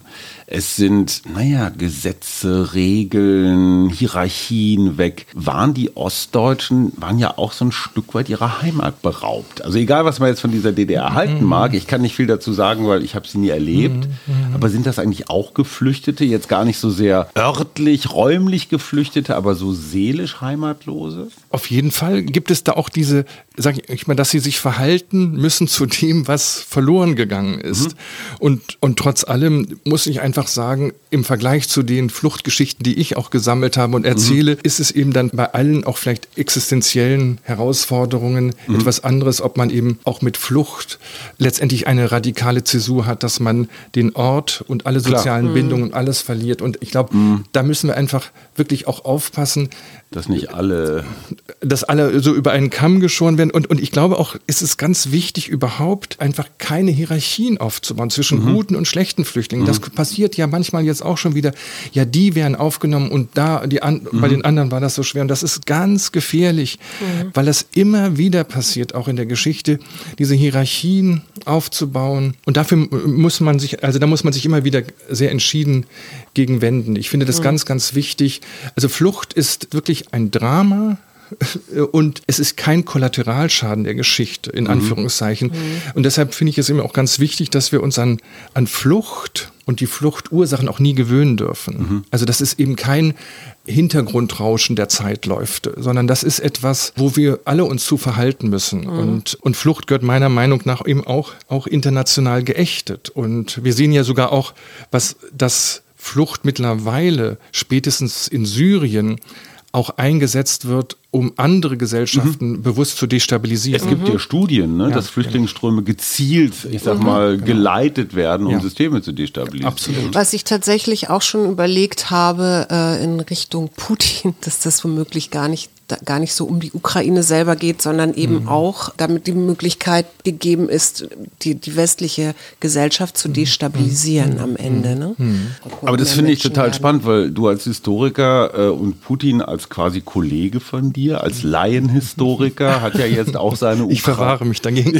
Es sind, naja, Gesetze, Regeln, Hierarchien weg. Waren die Ostdeutschen, waren ja auch so ein Stück weit ihrer Heimat beraubt. Also egal, was man jetzt von dieser DDR halten mhm. mag, ich kann nicht viel dazu sagen, weil ich habe sie nie erlebt. Mhm. Aber sind das eigentlich auch Geflüchtete? Jetzt gar nicht so sehr örtlich, räumlich Geflüchtete, aber so seelisch Heimatlose? Auf jeden Fall gibt es da auch diese, sag ich mal, dass sie sich verhalten müssen zu dem, was verloren gegangen ist. Mhm. Und, und trotz allem muss ich einfach sagen, im Vergleich zu den Fluchtgeschichten, die ich auch gesammelt habe und erzähle, mhm. ist es eben dann bei allen auch vielleicht existenziellen Herausforderungen mhm. etwas anderes, ob man eben auch mit Flucht letztendlich eine radikale Zäsur hat, dass man den Ort und alle sozialen Klar. Bindungen und alles verliert. Und ich glaube, mhm. da müssen wir einfach wirklich auch aufpassen, dass nicht alle. Dass alle so über einen Kamm geschoren werden. Und, und ich glaube auch, ist es ganz wichtig, überhaupt einfach keine Hierarchien aufzubauen zwischen mhm. guten und schlechten Flüchtlingen. Mhm. Das passiert ja manchmal jetzt auch schon wieder. Ja, die werden aufgenommen und da, die an, mhm. bei den anderen war das so schwer. Und das ist ganz gefährlich, mhm. weil das immer wieder passiert, auch in der Geschichte, diese Hierarchien aufzubauen. Und dafür muss man sich, also da muss man sich immer wieder sehr entschieden gegen wenden. Ich finde das mhm. ganz, ganz wichtig. Also Flucht ist wirklich ein Drama, und es ist kein Kollateralschaden der Geschichte, in mhm. Anführungszeichen. Mhm. Und deshalb finde ich es immer auch ganz wichtig, dass wir uns an, an Flucht und die Fluchtursachen auch nie gewöhnen dürfen. Mhm. Also das ist eben kein Hintergrundrauschen der Zeitläufe, sondern das ist etwas, wo wir alle uns zu verhalten müssen. Mhm. Und, und Flucht gehört meiner Meinung nach eben auch, auch international geächtet. Und wir sehen ja sogar auch, was das Flucht mittlerweile, spätestens in Syrien, auch eingesetzt wird, um andere Gesellschaften mhm. bewusst zu destabilisieren. Es gibt mhm. ja Studien, ne, ja, dass Flüchtlingsströme gezielt, ich sag mhm. mal, genau. geleitet werden, um ja. Systeme zu destabilisieren. Absolut. Was ich tatsächlich auch schon überlegt habe äh, in Richtung Putin, dass das womöglich gar nicht gar nicht so um die Ukraine selber geht, sondern eben mhm. auch damit die Möglichkeit gegeben ist, die, die westliche Gesellschaft zu mhm. destabilisieren mhm. am Ende. Ne? Mhm. Aber das finde ich total werden. spannend, weil du als Historiker äh, und Putin als quasi Kollege von dir, als Laienhistoriker, hat ja jetzt auch seine Ukraine. Ich verwahre mich dagegen.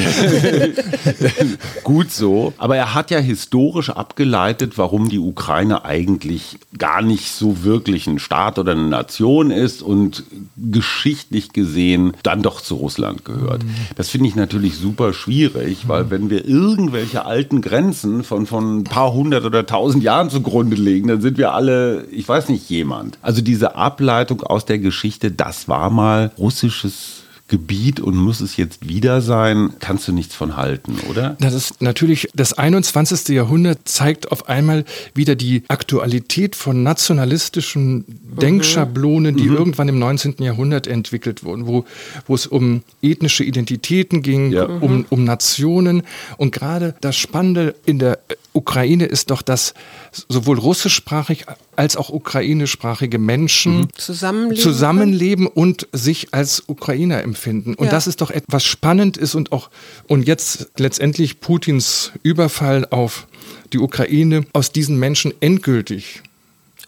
Gut so. Aber er hat ja historisch abgeleitet, warum die Ukraine eigentlich gar nicht so wirklich ein Staat oder eine Nation ist und geschichtlich gesehen dann doch zu Russland gehört. Mhm. Das finde ich natürlich super schwierig, weil wenn wir irgendwelche alten Grenzen von, von ein paar hundert oder tausend Jahren zugrunde legen, dann sind wir alle, ich weiß nicht, jemand. Also diese Ableitung aus der Geschichte, das war mal russisches Gebiet und muss es jetzt wieder sein, kannst du nichts von halten, oder? Das ist natürlich, das 21. Jahrhundert zeigt auf einmal wieder die Aktualität von nationalistischen Denkschablonen, die mhm. irgendwann im 19. Jahrhundert entwickelt wurden, wo, wo es um ethnische Identitäten ging, ja. um, um Nationen. Und gerade das Spannende in der Ukraine ist doch, dass sowohl russischsprachig als auch ukrainischsprachige Menschen mhm. zusammenleben, zusammenleben und sich als Ukrainer empfinden. Und ja. das ist doch etwas spannend ist und auch, und jetzt letztendlich Putins Überfall auf die Ukraine aus diesen Menschen endgültig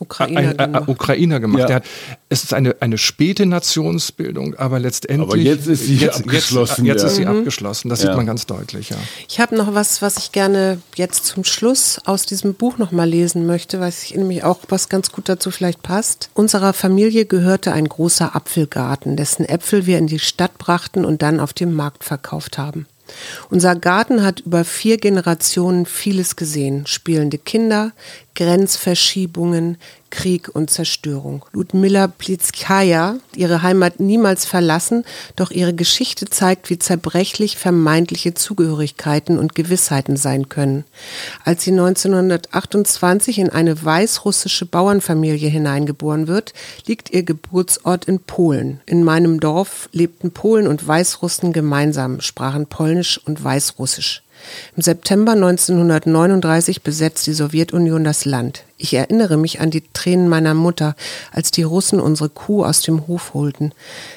Ukrainer, ein, ein, ein, Ukrainer gemacht. Ja. Hat, es ist eine, eine späte Nationsbildung, aber letztendlich. Aber jetzt ist sie jetzt, abgeschlossen. Jetzt, jetzt ja. ist sie mhm. abgeschlossen. Das ja. sieht man ganz deutlich, ja. Ich habe noch was, was ich gerne jetzt zum Schluss aus diesem Buch nochmal lesen möchte, weil ich nämlich auch was ganz gut dazu vielleicht passt. Unserer Familie gehörte ein großer Apfelgarten, dessen Äpfel wir in die Stadt brachten und dann auf dem Markt verkauft haben. Unser Garten hat über vier Generationen vieles gesehen. Spielende Kinder, Grenzverschiebungen, Krieg und Zerstörung. Ludmilla Plitskaya ihre Heimat niemals verlassen, doch ihre Geschichte zeigt, wie zerbrechlich vermeintliche Zugehörigkeiten und Gewissheiten sein können. Als sie 1928 in eine weißrussische Bauernfamilie hineingeboren wird, liegt ihr Geburtsort in Polen. In meinem Dorf lebten Polen und Weißrussen gemeinsam, sprachen Polnisch und Weißrussisch. Im September 1939 besetzt die Sowjetunion das Land. Ich erinnere mich an die Tränen meiner Mutter, als die Russen unsere Kuh aus dem Hof holten,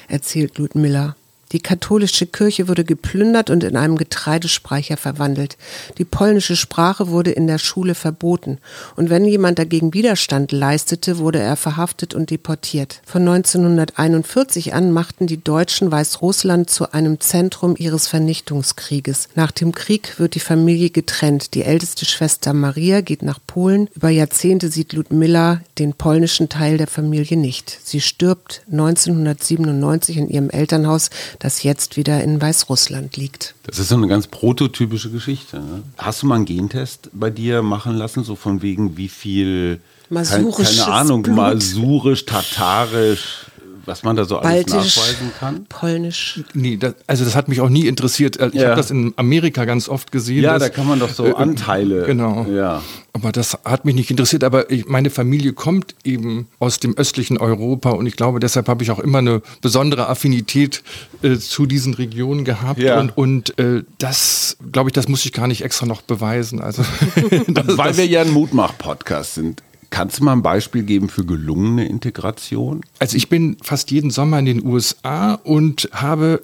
erzählt Ludmilla. Die katholische Kirche wurde geplündert und in einem Getreidespeicher verwandelt. Die polnische Sprache wurde in der Schule verboten. Und wenn jemand dagegen Widerstand leistete, wurde er verhaftet und deportiert. Von 1941 an machten die Deutschen Weißrussland zu einem Zentrum ihres Vernichtungskrieges. Nach dem Krieg wird die Familie getrennt. Die älteste Schwester Maria geht nach Polen. Über Jahrzehnte sieht Ludmilla den polnischen Teil der Familie nicht. Sie stirbt 1997 in ihrem Elternhaus das jetzt wieder in Weißrussland liegt. Das ist so eine ganz prototypische Geschichte. Ne? Hast du mal einen Gentest bei dir machen lassen, so von wegen wie viel, kein, keine Ahnung, Blut. masurisch, tatarisch, was man da so alles Baltisch, nachweisen kann? Polnisch. Nee, das, also das hat mich auch nie interessiert. Ich ja. habe das in Amerika ganz oft gesehen. Ja, dass, da kann man doch so äh, Anteile. Genau. Ja. Aber das hat mich nicht interessiert. Aber ich, meine Familie kommt eben aus dem östlichen Europa und ich glaube, deshalb habe ich auch immer eine besondere Affinität äh, zu diesen Regionen gehabt. Ja. Und, und äh, das, glaube ich, das muss ich gar nicht extra noch beweisen. Also, das, Weil wir ja ein Mutmach-Podcast sind. Kannst du mal ein Beispiel geben für gelungene Integration? Also ich bin fast jeden Sommer in den USA und habe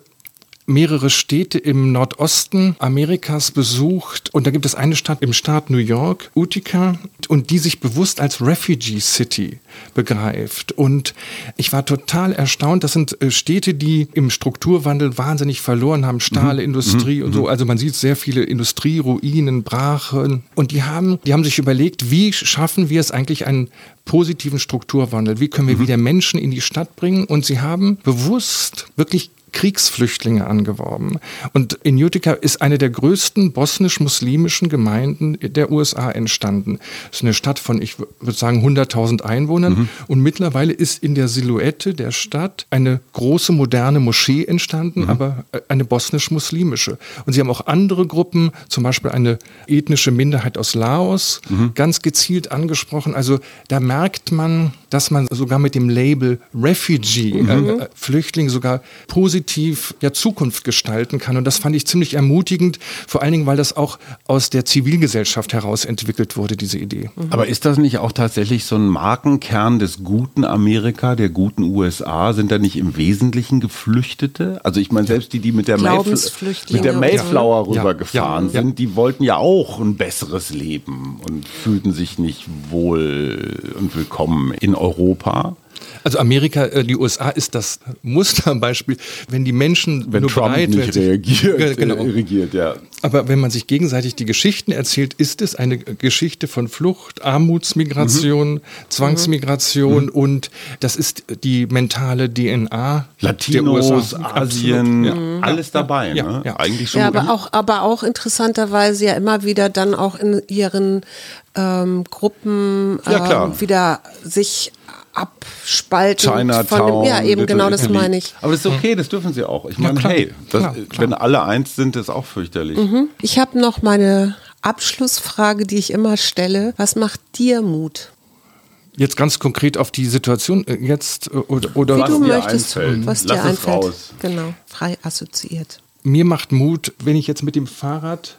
mehrere Städte im Nordosten Amerikas besucht und da gibt es eine Stadt im Staat New York, Utica, und die sich bewusst als Refugee City begreift. Und ich war total erstaunt. Das sind äh, Städte, die im Strukturwandel wahnsinnig verloren haben. Stahlindustrie mhm. und so. Mhm. Also man sieht sehr viele Industrieruinen, Brachen. Und die haben, die haben sich überlegt, wie schaffen wir es eigentlich einen positiven Strukturwandel? Wie können wir mhm. wieder Menschen in die Stadt bringen? Und sie haben bewusst wirklich Kriegsflüchtlinge angeworben. Und in Utica ist eine der größten bosnisch-muslimischen Gemeinden der USA entstanden. Das ist eine Stadt von, ich würde sagen, 100.000 Einwohnern. Mhm. Und mittlerweile ist in der Silhouette der Stadt eine große moderne Moschee entstanden, mhm. aber äh, eine bosnisch-muslimische. Und sie haben auch andere Gruppen, zum Beispiel eine ethnische Minderheit aus Laos, mhm. ganz gezielt angesprochen. Also da merkt man, dass man sogar mit dem Label Refugee, äh, mhm. Flüchtling, sogar positiv positiv ja Zukunft gestalten kann. Und das fand ich ziemlich ermutigend, vor allen Dingen, weil das auch aus der Zivilgesellschaft heraus entwickelt wurde, diese Idee. Aber ist das nicht auch tatsächlich so ein Markenkern des guten Amerika, der guten USA? Sind da nicht im Wesentlichen Geflüchtete? Also ich meine, selbst die, die mit der, Mayfl mit der Mayflower ja. rübergefahren ja. sind, die wollten ja auch ein besseres Leben und fühlten sich nicht wohl und willkommen in Europa. Also Amerika, äh, die USA ist das Musterbeispiel, wenn die Menschen wenn nur Trump bereit nicht reagiert, genau. Äh, regiert, ja. Aber wenn man sich gegenseitig die Geschichten erzählt, ist es eine Geschichte von Flucht, Armutsmigration, mhm. Zwangsmigration mhm. und das ist die mentale DNA Latinos, Asien, ja. alles dabei. Ja, ne? ja. Eigentlich schon. Ja, aber auch, aber auch interessanterweise ja immer wieder dann auch in ihren ähm, Gruppen ähm, wieder sich abspalten. Chinatown. Von dem, ja, eben genau das meine ich. Aber das ist okay, das dürfen sie auch. Ich meine, ja, hey, das, klar, klar. wenn alle eins sind, ist auch fürchterlich. Mhm. Ich habe noch meine Abschlussfrage, die ich immer stelle. Was macht dir Mut? Jetzt ganz konkret auf die Situation äh, jetzt äh, oder, oder Wie was du möchtest, einfällt. was Lass dir einfällt. Raus. Genau, frei assoziiert. Mir macht Mut, wenn ich jetzt mit dem Fahrrad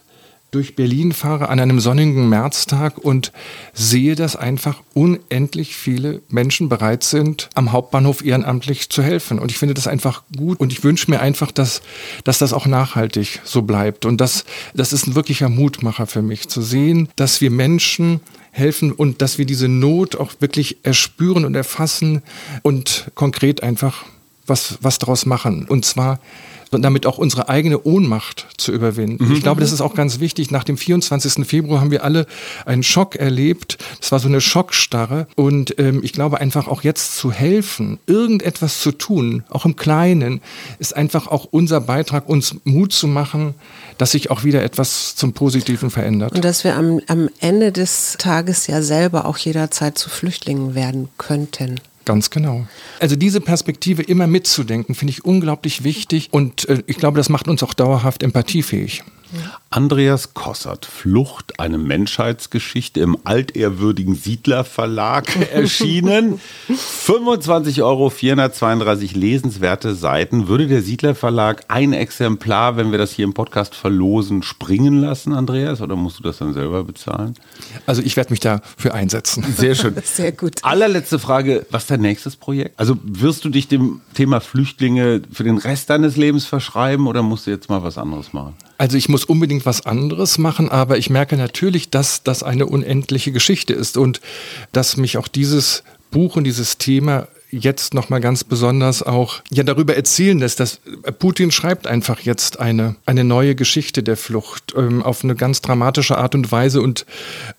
durch Berlin fahre an einem sonnigen Märztag und sehe, dass einfach unendlich viele Menschen bereit sind, am Hauptbahnhof ehrenamtlich zu helfen. Und ich finde das einfach gut und ich wünsche mir einfach, dass, dass das auch nachhaltig so bleibt. Und das, das ist ein wirklicher Mutmacher für mich, zu sehen, dass wir Menschen helfen und dass wir diese Not auch wirklich erspüren und erfassen und konkret einfach was, was daraus machen. Und zwar und damit auch unsere eigene Ohnmacht zu überwinden. Mhm. Ich glaube, das ist auch ganz wichtig. Nach dem 24. Februar haben wir alle einen Schock erlebt. Das war so eine Schockstarre. Und ähm, ich glaube einfach auch jetzt zu helfen, irgendetwas zu tun, auch im Kleinen, ist einfach auch unser Beitrag, uns Mut zu machen, dass sich auch wieder etwas zum Positiven verändert. Und dass wir am, am Ende des Tages ja selber auch jederzeit zu Flüchtlingen werden könnten. Ganz genau. Also diese Perspektive immer mitzudenken, finde ich unglaublich wichtig und äh, ich glaube, das macht uns auch dauerhaft empathiefähig. Andreas Kossert, Flucht, eine Menschheitsgeschichte im altehrwürdigen Siedler Verlag erschienen. 25 Euro, 432 lesenswerte Seiten. Würde der Siedler Verlag ein Exemplar, wenn wir das hier im Podcast verlosen, springen lassen, Andreas? Oder musst du das dann selber bezahlen? Also ich werde mich dafür einsetzen. Sehr schön. Sehr gut. Allerletzte Frage, was ist dein nächstes Projekt? Also wirst du dich dem Thema Flüchtlinge für den Rest deines Lebens verschreiben oder musst du jetzt mal was anderes machen? Also ich muss unbedingt was anderes machen, aber ich merke natürlich, dass das eine unendliche Geschichte ist und dass mich auch dieses Buch und dieses Thema jetzt noch mal ganz besonders auch ja darüber erzählen lässt, dass Putin schreibt einfach jetzt eine eine neue Geschichte der Flucht ähm, auf eine ganz dramatische Art und Weise und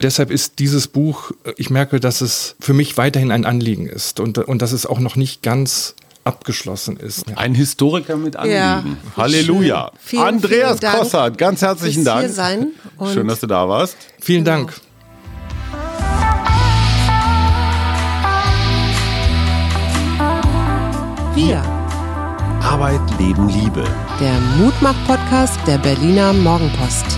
deshalb ist dieses Buch ich merke, dass es für mich weiterhin ein Anliegen ist und und dass es auch noch nicht ganz abgeschlossen ist. Ein Historiker mit Anliegen. Ja, Halleluja. Vielen, Andreas vielen Kossert, ganz herzlichen Dank. Hier sein Schön, dass du da warst. Vielen genau. Dank. Wir. Arbeit, Leben, Liebe. Der Mutmach-Podcast der Berliner Morgenpost.